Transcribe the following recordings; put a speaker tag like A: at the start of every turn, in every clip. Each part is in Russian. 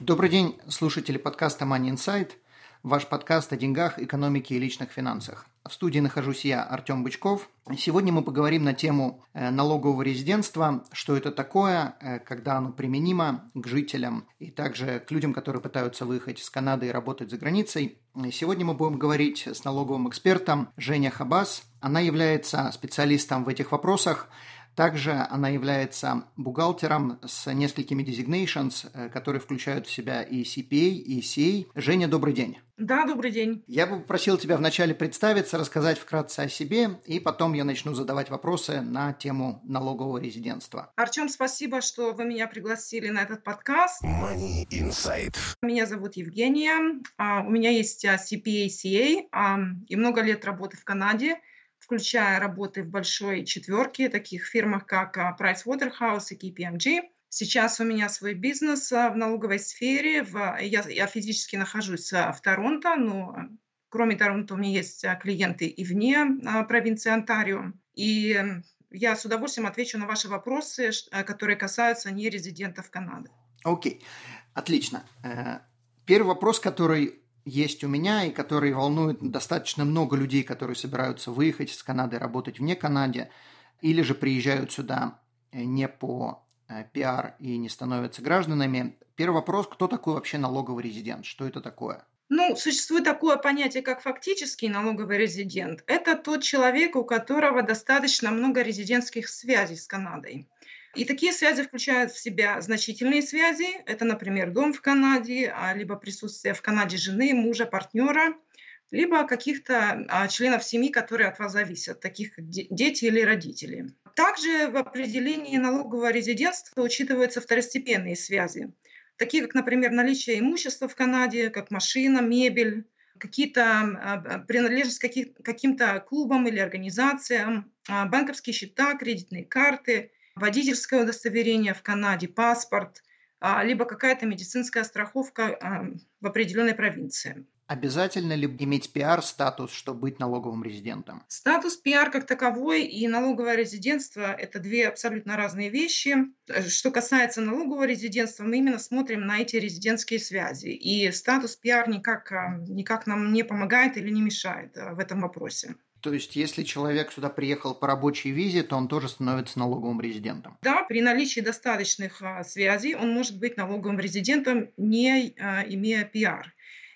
A: Добрый день, слушатели подкаста Money Insight. Ваш подкаст о деньгах, экономике и личных финансах. В студии нахожусь я, Артем Бычков. Сегодня мы поговорим на тему э, налогового резидентства, что это такое, э, когда оно применимо к жителям и также к людям, которые пытаются выехать из Канады и работать за границей. Сегодня мы будем говорить с налоговым экспертом Женя Хабас. Она является специалистом в этих вопросах. Также она является бухгалтером с несколькими designations, э, которые включают в себя и CPA, и CA. Женя, добрый день.
B: Да, добрый день.
A: Я бы попросил тебя вначале представиться, рассказать вкратце о себе, и потом я начну задавать вопросы на тему налогового резидентства.
B: Артем, спасибо, что вы меня пригласили на этот подкаст.
C: Money Insight.
B: Меня зовут Евгения. А, у меня есть CPA, CA а, и много лет работы в Канаде включая работы в большой четверке, таких фирмах, как а, Pricewaterhouse и KPMG. Сейчас у меня свой бизнес а, в налоговой сфере. В, я, я физически нахожусь а, в Торонто, но кроме Торонто у меня есть клиенты и вне провинции Онтарио. И я с удовольствием отвечу на ваши вопросы, которые касаются нерезидентов Канады.
A: Окей, okay. отлично. Э, первый вопрос, который есть у меня и которые волнуют достаточно много людей, которые собираются выехать из Канады, работать вне Канады, или же приезжают сюда э, не по э, пиар и не становятся гражданами. Первый вопрос, кто такой вообще налоговый резидент? Что это такое?
B: Ну, существует такое понятие, как фактический налоговый резидент. Это тот человек, у которого достаточно много резидентских связей с Канадой. И такие связи включают в себя значительные связи. Это, например, дом в Канаде, а, либо присутствие в Канаде жены, мужа, партнера, либо каких-то а, членов семьи, которые от вас зависят, таких как дети или родители. Также в определении налогового резидентства учитываются второстепенные связи, такие как, например, наличие имущества в Канаде, как машина, мебель, какие-то а, принадлежность к каким-то клубам или организациям, банковские счета, кредитные карты – водительское удостоверение в Канаде, паспорт, а, либо какая-то медицинская страховка а, в определенной провинции.
A: Обязательно ли иметь пиар-статус, чтобы быть налоговым резидентом?
B: Статус пиар как таковой и налоговое резидентство – это две абсолютно разные вещи. Что касается налогового резидентства, мы именно смотрим на эти резидентские связи. И статус пиар никак, а, никак нам не помогает или не мешает в этом вопросе.
A: То есть, если человек сюда приехал по рабочей визе, то он тоже становится налоговым резидентом?
B: Да, при наличии достаточных а, связей он может быть налоговым резидентом, не а, имея пиар.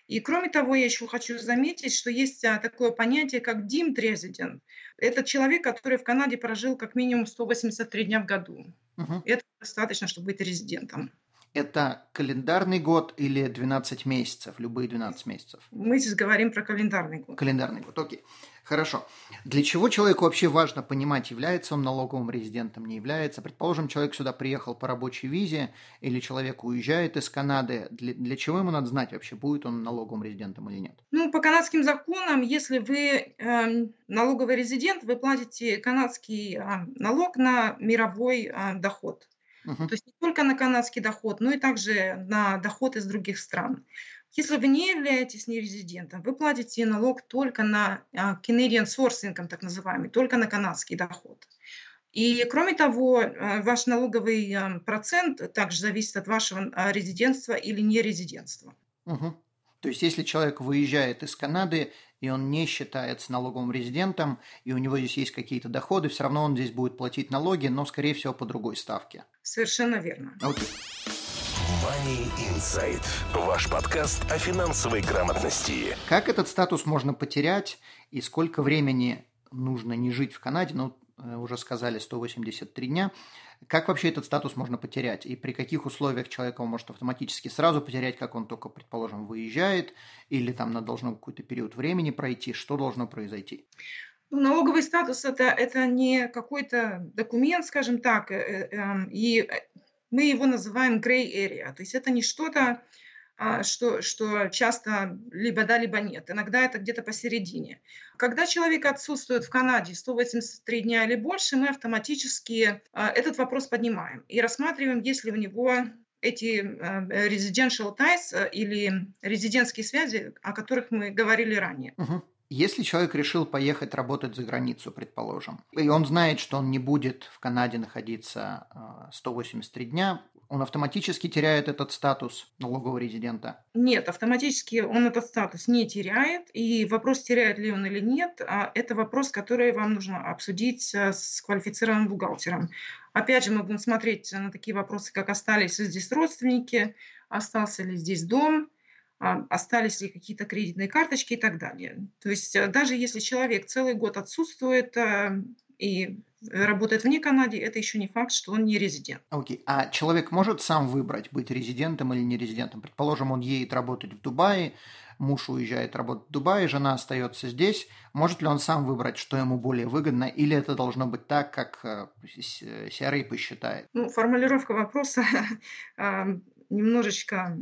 B: И кроме того, я еще хочу заметить, что есть а, такое понятие, как deemed resident. Это человек, который в Канаде прожил как минимум 183 дня в году. Угу. Это достаточно, чтобы быть резидентом.
A: Это календарный год или 12 месяцев, любые 12 месяцев?
B: Мы здесь говорим про календарный год.
A: Календарный год, окей. Хорошо. Для чего человеку вообще важно понимать, является он налоговым резидентом, не является? Предположим, человек сюда приехал по рабочей визе, или человек уезжает из Канады. Для, для чего ему надо знать вообще, будет он налоговым резидентом или нет?
B: Ну, по канадским законам, если вы э, налоговый резидент, вы платите канадский э, налог на мировой э, доход. Uh-huh. То есть не только на канадский доход, но и также на доход из других стран. Если вы не являетесь нерезидентом, вы платите налог только на а, Canadian Source Income, так называемый, только на канадский доход. И кроме того, а, ваш налоговый а, процент также зависит от вашего резидентства или нерезидентства.
A: Угу. То есть, если человек выезжает из Канады, и он не считается налоговым резидентом, и у него здесь есть какие-то доходы, все равно он здесь будет платить налоги, но, скорее всего, по другой ставке.
B: Совершенно верно.
A: Окей.
C: Money Insight. Ваш подкаст о финансовой грамотности.
A: Как этот статус можно потерять и сколько времени нужно не жить в Канаде? Ну, э, уже сказали, 183 дня. Как вообще этот статус можно потерять? И при каких условиях человек его может автоматически сразу потерять, как он только, предположим, выезжает? Или там на должно какой-то период времени пройти? Что должно произойти?
B: Ну, налоговый статус это, это не какой-то документ, скажем так, э, э, эм, и мы его называем gray area. То есть это не что-то, а, что, что часто либо да, либо нет. Иногда это где-то посередине. Когда человек отсутствует в Канаде 183 дня или больше, мы автоматически а, этот вопрос поднимаем и рассматриваем, есть ли у него эти э, residential ties или резидентские связи, о которых мы говорили ранее.
A: Угу. Если человек решил поехать работать за границу, предположим, и он знает, что он не будет в Канаде находиться 183 э, дня, он автоматически теряет этот статус налогового резидента?
B: Нет, автоматически он этот статус не теряет. И вопрос, теряет ли он или нет, а это вопрос, который вам нужно обсудить с квалифицированным бухгалтером. Опять же, мы будем смотреть на такие вопросы, как остались ли здесь родственники, остался ли здесь дом, остались ли какие-то кредитные карточки и так далее. То есть э, даже если человек целый год отсутствует э, и работает вне Канады, это еще не факт, что он не резидент.
A: Окей. Okay. А человек может сам выбрать, быть резидентом или не резидентом? Предположим, он едет работать в Дубае, муж уезжает работать в Дубае, жена остается здесь. Может ли он сам выбрать, что ему более выгодно, или это должно быть так, как э, посчитает?
B: Ну, формулировка вопроса немножечко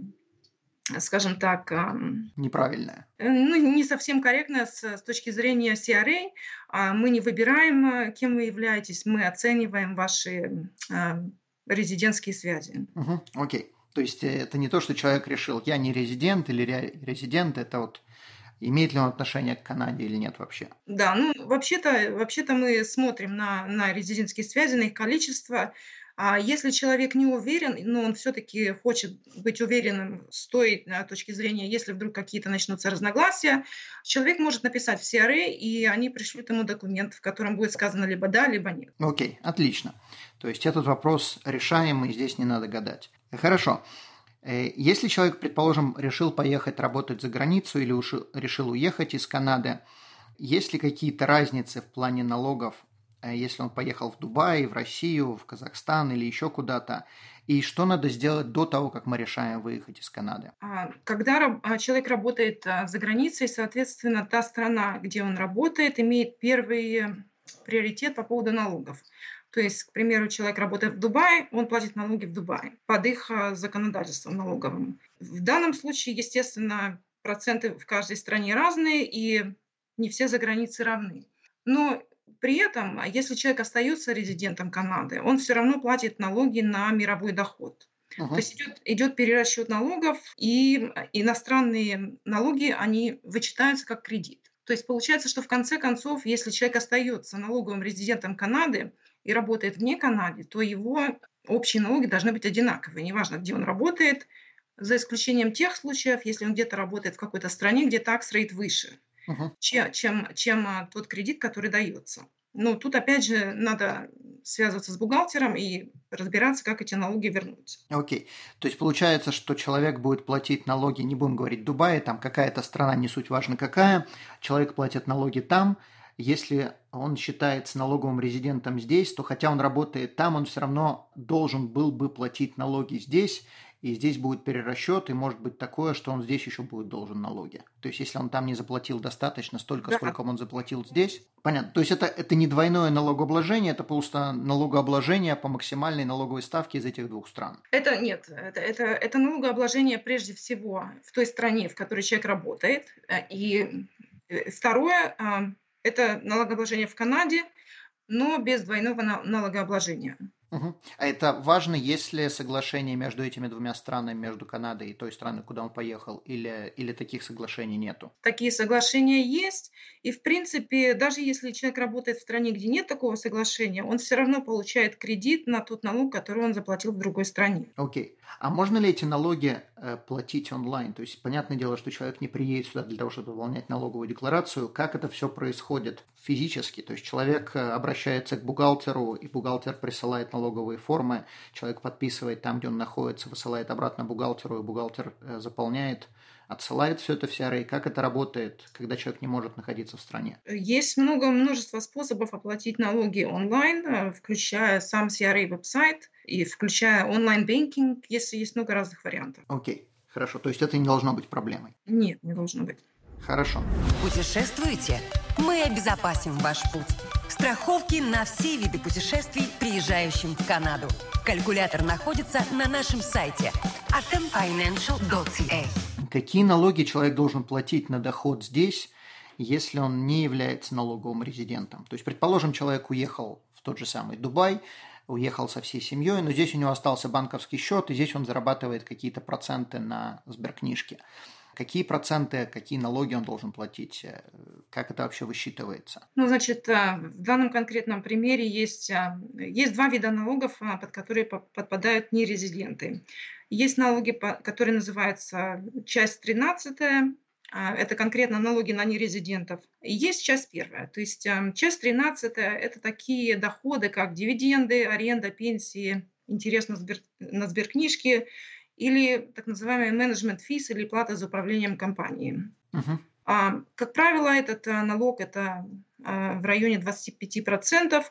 B: скажем так...
A: Неправильная.
B: Э, ну, не совсем корректная с, с точки зрения CRA. А мы не выбираем, э, кем вы являетесь, мы оцениваем ваши резидентские связи.
A: Угу, окей. То есть э, это не то, что человек решил, я не резидент или резидент, это вот имеет ли он отношение к Канаде или нет вообще?
B: Да, ну вообще-то вообще мы смотрим на, на резидентские связи, на их количество. А если человек не уверен, но он все-таки хочет быть уверенным с той э, точки зрения, если вдруг какие-то начнутся разногласия, человек может написать в CRA, и они пришлют ему документ, в котором будет сказано либо да, либо нет.
A: Окей, отлично. То есть этот вопрос решаемый, здесь не надо гадать. Хорошо. Э, если человек, предположим, решил поехать работать за границу или решил уехать из Канады, есть ли какие-то разницы в плане налогов, если он поехал в Дубай, в Россию, в Казахстан или еще куда-то? И что надо сделать до того, как мы решаем выехать из Канады?
B: А, когда а, человек работает а, за границей, соответственно, та страна, где он работает, имеет первый приоритет по поводу налогов. То есть, к примеру, человек работает в Дубае, он платит налоги в Дубае под их законодательством налоговым. В данном случае, естественно, проценты в каждой стране разные, и не все за границей равны. Но при этом, а если человек остается резидентом Канады, он все равно платит налоги на мировой доход. Uh-huh. То есть идет, идет перерасчет налогов, и иностранные налоги, они вычитаются как кредит. То есть получается, что в конце концов, если человек остается налоговым резидентом Канады, и работает вне Канады, то его общие налоги должны быть одинаковые. Неважно, где он работает, за исключением тех случаев, если он где-то работает в какой-то стране, где такс рейт выше, uh-huh. чем, чем, чем а, тот кредит, который дается. Ну, тут опять же надо связываться с бухгалтером и разбираться, как эти налоги вернуть.
A: Окей. Okay. То есть получается, что человек будет платить налоги, не будем говорить Дубае, там какая-то страна, не суть важно какая, человек платит налоги там, если он считается налоговым резидентом здесь, то хотя он работает там, он все равно должен был бы платить налоги здесь, и здесь будет перерасчет, и может быть такое, что он здесь еще будет должен налоги. То есть, если он там не заплатил достаточно столько, да. сколько он заплатил здесь, понятно. То есть, это, это не двойное налогообложение, это просто налогообложение по максимальной налоговой ставке из этих двух стран.
B: Это нет, это, это, это налогообложение прежде всего в той стране, в которой человек работает. И второе, это налогообложение в Канаде, но без двойного налогообложения.
A: Угу. А это важно, если соглашение между этими двумя странами, между Канадой и той страной, куда он поехал, или, или таких соглашений нету?
B: Такие соглашения есть. И, в принципе, даже если человек работает в стране, где нет такого соглашения, он все равно получает кредит на тот налог, который он заплатил в другой стране.
A: Окей. А можно ли эти налоги э, платить онлайн? То есть, понятное дело, что человек не приедет сюда для того, чтобы выполнять налоговую декларацию. Как это все происходит физически? То есть, человек э, обращается к бухгалтеру, и бухгалтер присылает налоговую налоговые формы, человек подписывает там, где он находится, высылает обратно бухгалтеру, и бухгалтер э, заполняет, отсылает все это в CRA. Как это работает, когда человек не может находиться в стране?
B: Есть много, множество способов оплатить налоги онлайн, э, включая сам CRA веб-сайт и включая онлайн-бэнкинг, если есть много разных вариантов.
A: Окей, хорошо. То есть это не должно быть проблемой?
B: Нет, не должно быть.
A: Хорошо.
D: Путешествуете? мы обезопасим ваш путь. Страховки на все виды путешествий, приезжающим в Канаду. Калькулятор находится на нашем сайте artemfinancial.ca.
A: Какие налоги человек должен платить на доход здесь, если он не является налоговым резидентом? То есть, предположим, человек уехал в тот же самый Дубай, уехал со всей семьей, но здесь у него остался банковский счет, и здесь он зарабатывает какие-то проценты на сберкнижке. Какие проценты, какие налоги он должен платить? Э, как это вообще высчитывается?
B: Ну, значит, э, в данном конкретном примере есть, э, есть два вида налогов, под которые подпадают нерезиденты. Есть налоги, которые называются часть 13, это конкретно налоги на нерезидентов. И есть часть первая. То есть часть 13 – это такие доходы, как дивиденды, аренда, пенсии, интерес на, сбер, на сберкнижки или так называемый менеджмент физ или плата за управлением компанией. Uh-huh. А, как правило, этот а, налог это а, в районе 25%,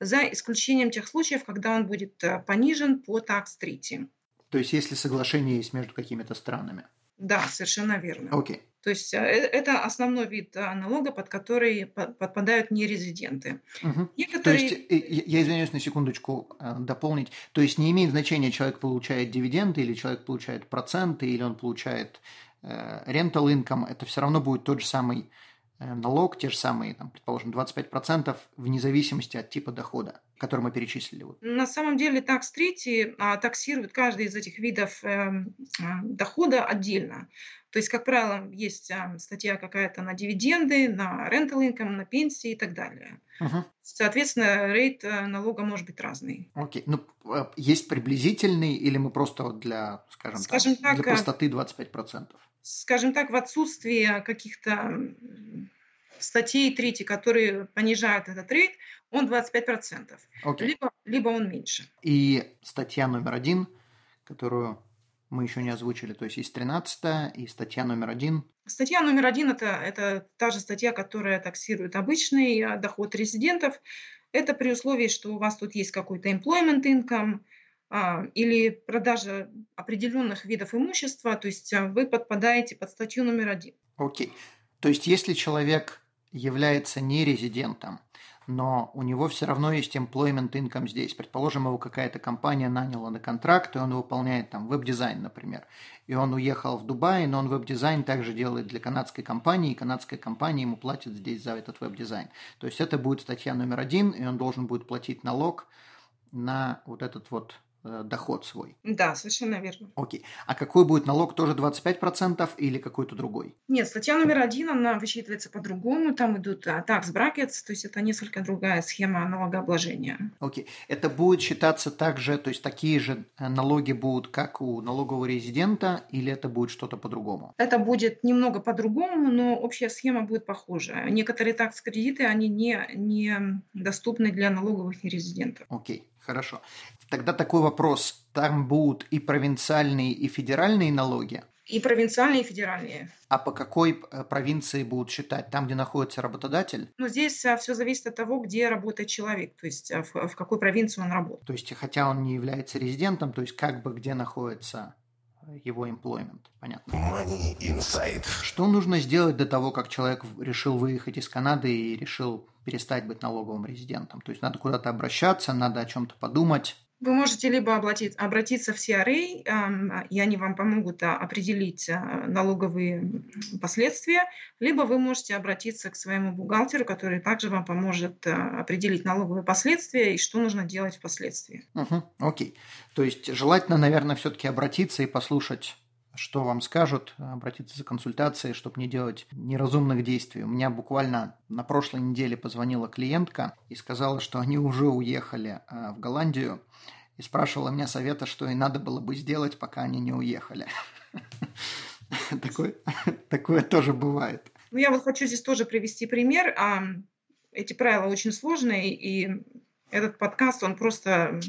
B: за исключением тех случаев, когда он будет а, понижен по tax treaty.
A: То есть, если соглашение есть между какими-то странами?
B: Да, совершенно верно.
A: Окей. Okay.
B: То есть э, это основной вид э, налога, под который подпадают нерезиденты.
A: Угу. Некоторые... То есть, э, я извиняюсь на секундочку дополнить, то есть не имеет значения, человек получает дивиденды, или человек получает проценты, или он получает rental income, это все равно будет тот же самый налог, те же самые, там, предположим, 25% вне зависимости от типа дохода, который мы перечислили.
B: На самом деле tax treaty а, таксирует каждый из этих видов э, дохода отдельно. То есть, как правило, есть а, статья какая-то на дивиденды, на rental income, на пенсии и так далее. Угу. Соответственно, рейд э, налога может быть разный.
A: Окей. Ну, э, есть приблизительный или мы просто для, скажем, скажем так, для простоты 25%?
B: Скажем так, в отсутствии каких-то статей третьей, которые понижают этот рейд, он 25%. Okay. Либо, либо он меньше.
A: И статья номер один, которую мы еще не озвучили. То есть есть 13 и статья номер один.
B: Статья номер один это, это та же статья, которая таксирует обычный э, доход резидентов. Это при условии, что у вас тут есть какой-то employment income или продажа определенных видов имущества, то есть э, вы подпадаете под статью номер один.
A: Okay. Okay. То есть если человек является нерезидентом, но у него все равно есть employment income здесь. Предположим, его какая-то компания наняла на контракт, и он выполняет там веб-дизайн, например. И он уехал в Дубай, но он веб-дизайн также делает для канадской компании, и канадская компания ему платит здесь за этот веб-дизайн. То есть это будет статья номер один, и он должен будет платить налог на вот этот вот доход свой.
B: Да, совершенно верно.
A: Окей. А какой будет налог? Тоже 25% или какой-то другой?
B: Нет, статья номер один, она высчитывается по-другому. Там идут а, tax brackets, то есть это несколько другая схема налогообложения.
A: Окей. Это будет считаться также, то есть такие же э, налоги будут, как у налогового резидента, или это будет что-то по-другому?
B: Это будет немного по-другому, но общая схема будет похожа. Некоторые такс-кредиты, они не, не доступны для налоговых нерезидентов.
A: Окей. Хорошо. Тогда такой вопрос. Там будут и провинциальные, и федеральные налоги?
B: И провинциальные, и федеральные.
A: А по какой э, провинции будут считать? Там, где находится работодатель?
B: Ну, здесь а, все зависит от того, где работает человек, то есть а, в, в какой провинции он работает.
A: То есть, хотя он не является резидентом, то есть как бы где находится его employment. Понятно. Money Inside. Что нужно сделать до того, как человек решил выехать из Канады и решил перестать быть налоговым резидентом? То есть надо куда-то обращаться, надо о чем-то подумать.
B: Вы можете либо обратиться, обратиться в CRA, и они вам помогут а, определить а, налоговые последствия, либо вы можете обратиться к своему бухгалтеру, который также вам поможет а, определить налоговые последствия и что нужно делать впоследствии.
A: Угу, окей. То есть желательно, наверное, все-таки обратиться и послушать что вам скажут, обратиться за консультацией, чтобы не делать неразумных действий. У меня буквально на прошлой неделе позвонила клиентка и сказала, что они уже уехали в Голландию, и спрашивала меня совета, что и надо было бы сделать, пока они не уехали. Такое, тоже бывает.
B: Ну, я вот хочу здесь тоже привести пример. Эти правила очень сложные, и этот подкаст, он просто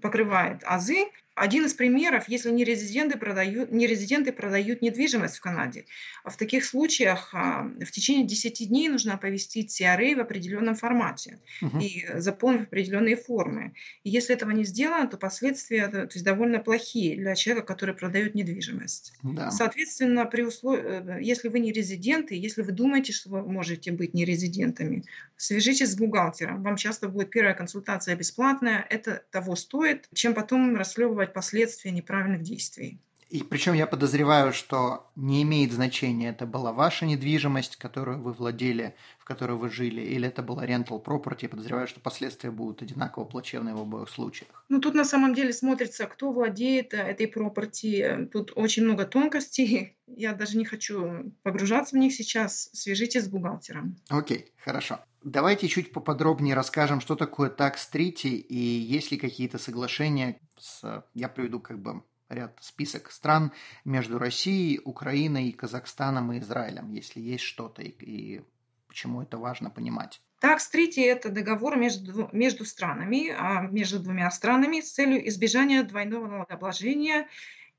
B: покрывает азы. Один из примеров, если нерезиденты продают, нерезиденты продают недвижимость в Канаде. В таких случаях а, в течение 10 дней нужно оповестить CRA в определенном формате угу. и заполнив определенные формы. И если этого не сделано, то последствия то есть, довольно плохие для человека, который продает недвижимость. Да. Соответственно, при условии, э, если вы не резиденты, если вы думаете, что вы можете быть нерезидентами, свяжитесь с бухгалтером. Вам часто будет первая консультация бесплатная. Это того стоит, чем потом расследовать обдумывать последствия неправильных действий.
A: И причем я подозреваю, что не имеет значения, это была ваша недвижимость, которую вы владели, в которой вы жили, или это была rental property. Я подозреваю, что последствия будут одинаково плачевные в обоих случаях.
B: Ну, тут на самом деле смотрится, кто владеет э, этой property. Тут очень много тонкостей. Я даже не хочу погружаться в них сейчас. Свяжитесь с бухгалтером.
A: Окей, хорошо. Давайте чуть поподробнее расскажем, что такое tax treaty и есть ли какие-то соглашения с, я приведу как бы ряд список стран между Россией, Украиной, Казахстаном и Израилем, если есть что-то и, и почему это важно понимать.
B: Такс третий – это договор между, между странами, а между двумя странами с целью избежания двойного налогообложения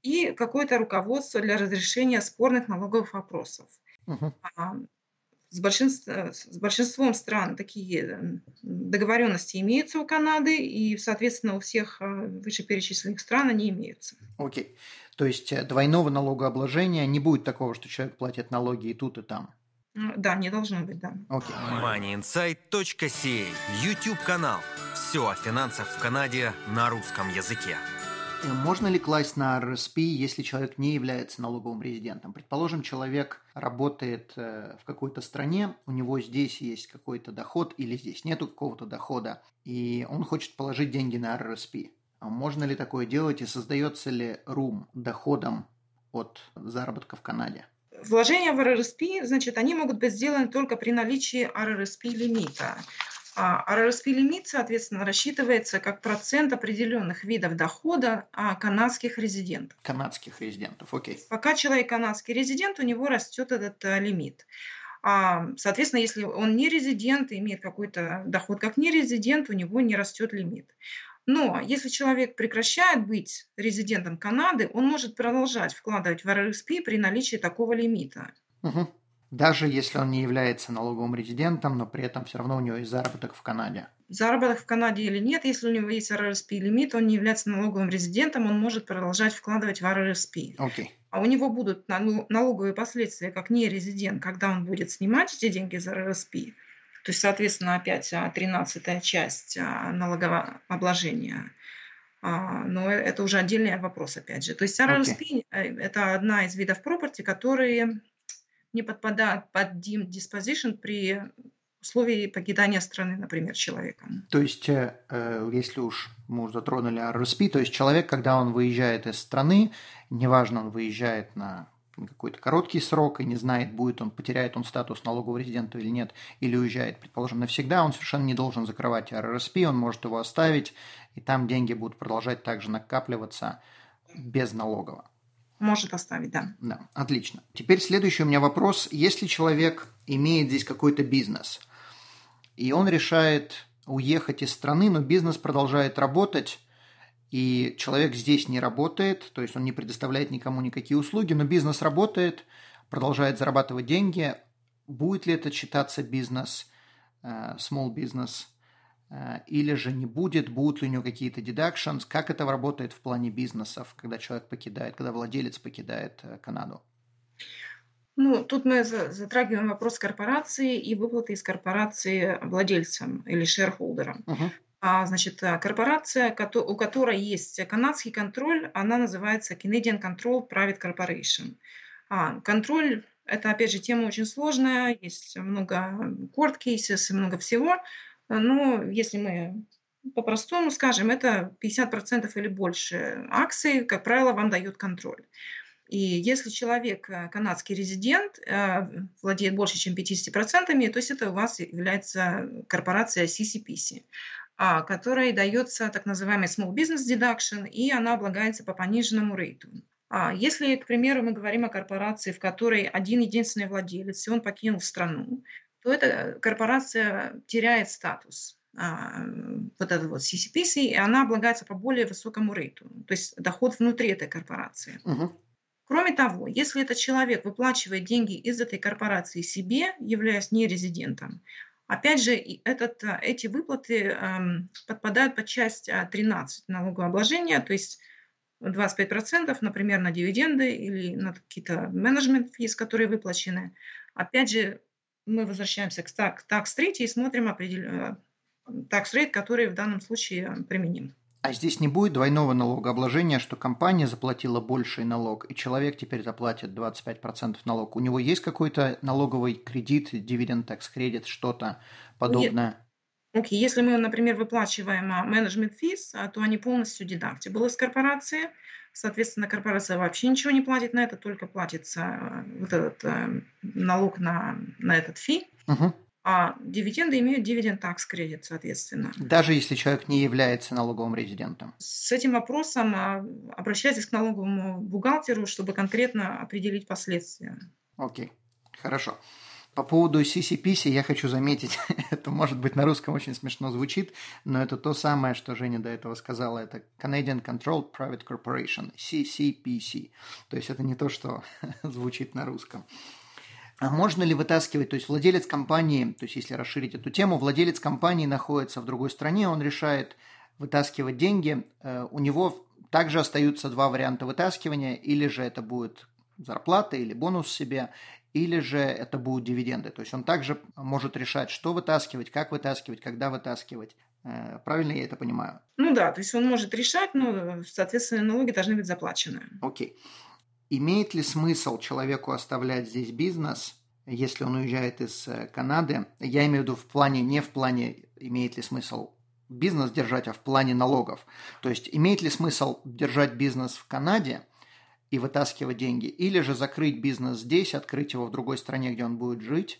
B: и какое-то руководство для разрешения спорных налоговых вопросов. Угу с, большинств, с большинством стран такие договоренности имеются у Канады, и, соответственно, у всех э, вышеперечисленных стран они имеются.
A: Окей. Okay. То есть э, двойного налогообложения не будет такого, что человек платит налоги и тут, и там?
B: Да, не должно быть, да.
A: Окей.
E: Okay. MoneyInsight.ca YouTube-канал. Все о финансах в Канаде на русском языке.
A: Можно ли класть на RSP, если человек не является налоговым резидентом? Предположим, человек работает э, в какой-то стране, у него здесь есть какой-то доход или здесь нету какого-то дохода, и он хочет положить деньги на RSP. А можно ли такое делать и создается ли рум доходом от заработка в Канаде?
B: Вложения в RRSP, значит, они могут быть сделаны только при наличии RRSP лимита. А RRSP-лимит, соответственно, рассчитывается как процент определенных видов дохода а, канадских резидентов.
A: Канадских резидентов, окей.
B: Пока человек канадский резидент, у него растет этот а, лимит. А, соответственно, если он не резидент и имеет какой-то доход как не резидент, у него не растет лимит. Но если человек прекращает быть резидентом Канады, он может продолжать вкладывать в RRSP при наличии такого лимита.
A: Угу даже если он не является налоговым резидентом, но при этом все равно у него есть заработок в Канаде.
B: Заработок в Канаде или нет, если у него есть RRSP лимит, он не является налоговым резидентом, он может продолжать вкладывать в RRSP.
A: Okay.
B: А у него будут налоговые последствия, как не резидент, когда он будет снимать эти деньги из RRSP. То есть, соответственно, опять 13 а, часть а, налогового обложения. А, но это уже отдельный вопрос, опять же. То есть RRSP okay. Э, – это одна из видов property, которые не подпадают под deemed disposition при условии покидания страны, например, человека.
A: То есть, э, э если уж мы уже затронули RSP, то есть человек, когда он выезжает из страны, неважно, он выезжает на какой-то короткий срок и не знает, будет он, потеряет он статус налогового резидента или нет, или уезжает, предположим, навсегда, он совершенно не должен закрывать RRSP, он может его оставить, и там деньги будут продолжать также накапливаться без налогового.
B: Может оставить, да.
A: Да, отлично. Теперь следующий у меня вопрос. Если человек имеет здесь какой-то бизнес, и он решает уехать из страны, но бизнес продолжает работать, и человек здесь не работает, то есть он не предоставляет никому никакие услуги, но бизнес работает, продолжает зарабатывать деньги, будет ли это считаться бизнес, э, small business или же не будет, будут ли у него какие-то deductions, как это работает в плане бизнесов, когда человек покидает, когда владелец покидает э, Канаду?
B: Ну, тут мы затрагиваем вопрос корпорации и выплаты из корпорации владельцам или шерхолдерам. Uh-huh. А, значит, э, корпорация, у которой есть канадский контроль, она называется Canadian Control Private Corporation. А, контроль – это, опять же, тема очень сложная, есть много court cases и много всего – но если мы по-простому скажем, это 50% или больше акций, как правило, вам дает контроль. И если человек э, канадский резидент, э, владеет больше, чем 50%, то есть это у вас является корпорация CCPC, а, которой дается так называемый Small Business Deduction, и она облагается по пониженному рейту. А если, к примеру, мы говорим о корпорации, в которой один единственный владелец, и он покинул страну, то эта корпорация теряет статус. а, вот этот вот CCPC, и она облагается по более высокому рейту, то есть доход внутри этой корпорации. Угу. Кроме того, если этот человек выплачивает деньги из этой корпорации себе, являясь нерезидентом, опять же, этот, а, эти выплаты эм, подпадают под часть 13 налогового обложения, то есть 25%, например, на дивиденды или на какие-то менеджмент физ, которые выплачены. Опять же, мы возвращаемся к rate и смотрим определенный tax rate, который в данном случае применим.
A: А здесь не будет двойного налогообложения, что компания заплатила больший налог, и человек теперь заплатит 25% налог. У него есть какой-то налоговый кредит, дивиденд tax кредит, что-то подобное?
B: Окей, okay. если мы, например, выплачиваем менеджмент физ, то они полностью дедактибл из корпорации. Соответственно, корпорация вообще ничего не платит на это, только платится э, вот этот э, налог на, на этот фи. Uh-huh. А дивиденды имеют дивиденд такс кредит, соответственно.
A: Даже если человек не является налоговым резидентом.
B: С этим вопросом а, обращайтесь к налоговому бухгалтеру, чтобы конкретно определить последствия.
A: Окей, хорошо. По поводу CCPC я хочу заметить, это может быть на русском очень смешно звучит, но это то самое, что Женя до этого сказала, это Canadian Controlled Private Corporation, CCPC. То есть это не то, что звучит на русском. А можно ли вытаскивать, то есть владелец компании, то есть если расширить эту тему, владелец компании находится в другой стране, он решает вытаскивать деньги, э, у него также остаются два варианта вытаскивания, или же это будет зарплата или бонус себе, или же это будут дивиденды. То есть он также может решать, что вытаскивать, как вытаскивать, когда вытаскивать. Э, правильно я это понимаю?
B: Ну да, то есть он может решать, но, соответственно, налоги должны быть заплачены.
A: Окей. Имеет ли смысл человеку оставлять здесь бизнес, если он уезжает из э, Канады? Я имею в виду в плане, не в плане, имеет ли смысл бизнес держать, а в плане налогов. То есть имеет ли смысл держать бизнес в Канаде и вытаскивать деньги, или же закрыть бизнес здесь, открыть его в другой стране, где он будет жить,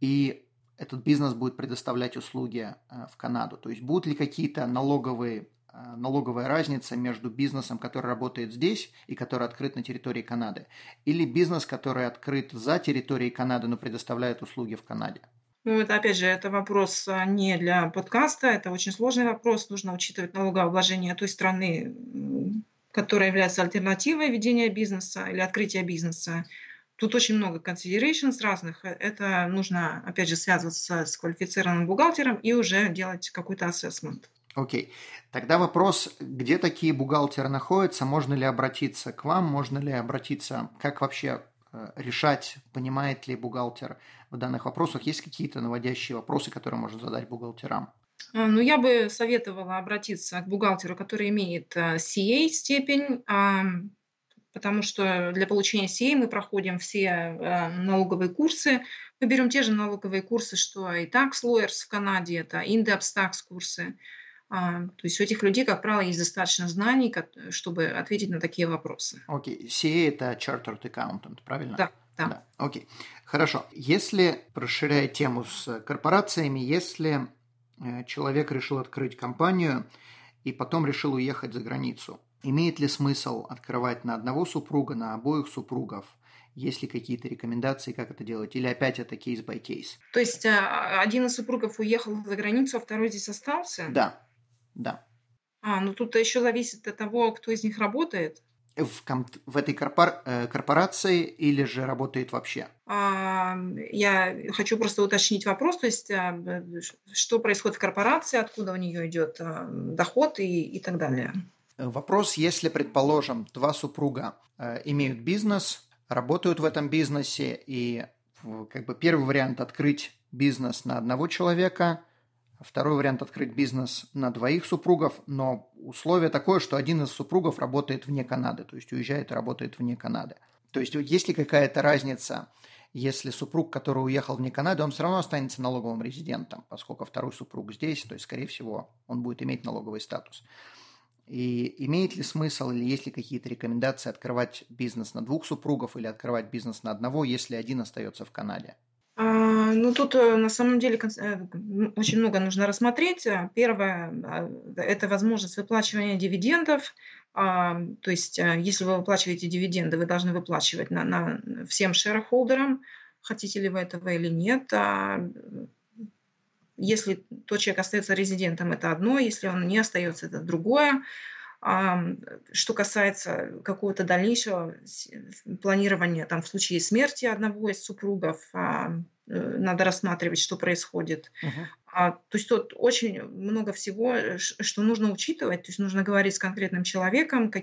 A: и этот бизнес будет предоставлять услуги э, в Канаду. То есть будут ли какие-то налоговые Э, налоговая разница между бизнесом, который работает здесь и который открыт на территории Канады, или бизнес, который открыт за территорией Канады, но предоставляет услуги в Канаде?
B: Ну, это, опять же, это вопрос а, не для подкаста, это очень сложный вопрос. Нужно учитывать налогообложение той страны, которая является альтернативой ведения бизнеса или открытия бизнеса. Тут очень много considerations разных. Это нужно, опять же, связываться с квалифицированным бухгалтером и уже делать какой-то assessment.
A: Окей. Тогда вопрос, где такие бухгалтеры находятся, можно ли обратиться к вам, можно ли обратиться, как вообще э, решать, понимает ли бухгалтер в данных вопросах, есть какие-то наводящие вопросы, которые можно задать бухгалтерам?
B: А, ну, я бы советовала обратиться к бухгалтеру, который имеет э, CA степень, потому что для получения CA мы проходим все налоговые курсы. Мы берем те же налоговые курсы, что и Tax Lawyers в Канаде, это In-Depth Tax курсы. А, то есть у этих людей, как правило, есть достаточно знаний, чтобы ответить на такие вопросы.
A: Окей. Okay. CA – это Chartered Accountant, правильно?
B: Да. Да.
A: Окей. Okay. Хорошо. Если, расширяя тему с корпорациями, если человек решил открыть компанию и потом решил уехать за границу, имеет ли смысл открывать на одного супруга, на обоих супругов – есть ли какие-то рекомендации, как это делать? Или опять это кейс by кейс?
B: То есть а, один из супругов уехал за границу, а второй здесь остался?
A: Да. Да.
B: А, ну тут еще зависит от того, кто из них работает.
A: В, ком- в этой корпор- э, корпорации или же работает вообще?
B: А, я хочу просто уточнить вопрос, то есть а, что происходит в корпорации, откуда у нее идет а, доход и, и так далее.
A: Вопрос, если, предположим, два супруга э, имеют бизнес, работают в этом бизнесе, и как бы первый вариант открыть бизнес на одного человека – Второй вариант – открыть бизнес на двоих супругов, но условие такое, что один из супругов работает вне Канады, то есть уезжает и работает вне Канады. То есть есть ли какая-то разница, если супруг, который уехал вне Канады, он все равно останется налоговым резидентом, поскольку второй супруг здесь, то есть, скорее всего, он будет иметь налоговый статус. И имеет ли смысл или есть ли какие-то рекомендации открывать бизнес на двух супругов или открывать бизнес на одного, если один остается в Канаде?
B: А, ну, тут э, на самом деле э, очень много нужно рассмотреть. А, первое а, – это возможность выплачивания дивидендов. То есть, если вы выплачиваете дивиденды, вы должны выплачивать на, на всем шерхолдерам, хотите ли вы этого или нет. Если тот человек остается резидентом, это одно, если он не остается, это другое. Что касается какого-то дальнейшего планирования там, в случае смерти одного из супругов, а, э, надо рассматривать, что происходит. Uh-huh. А, то есть тут очень много всего, что нужно учитывать. То есть нужно говорить с конкретным человеком, как,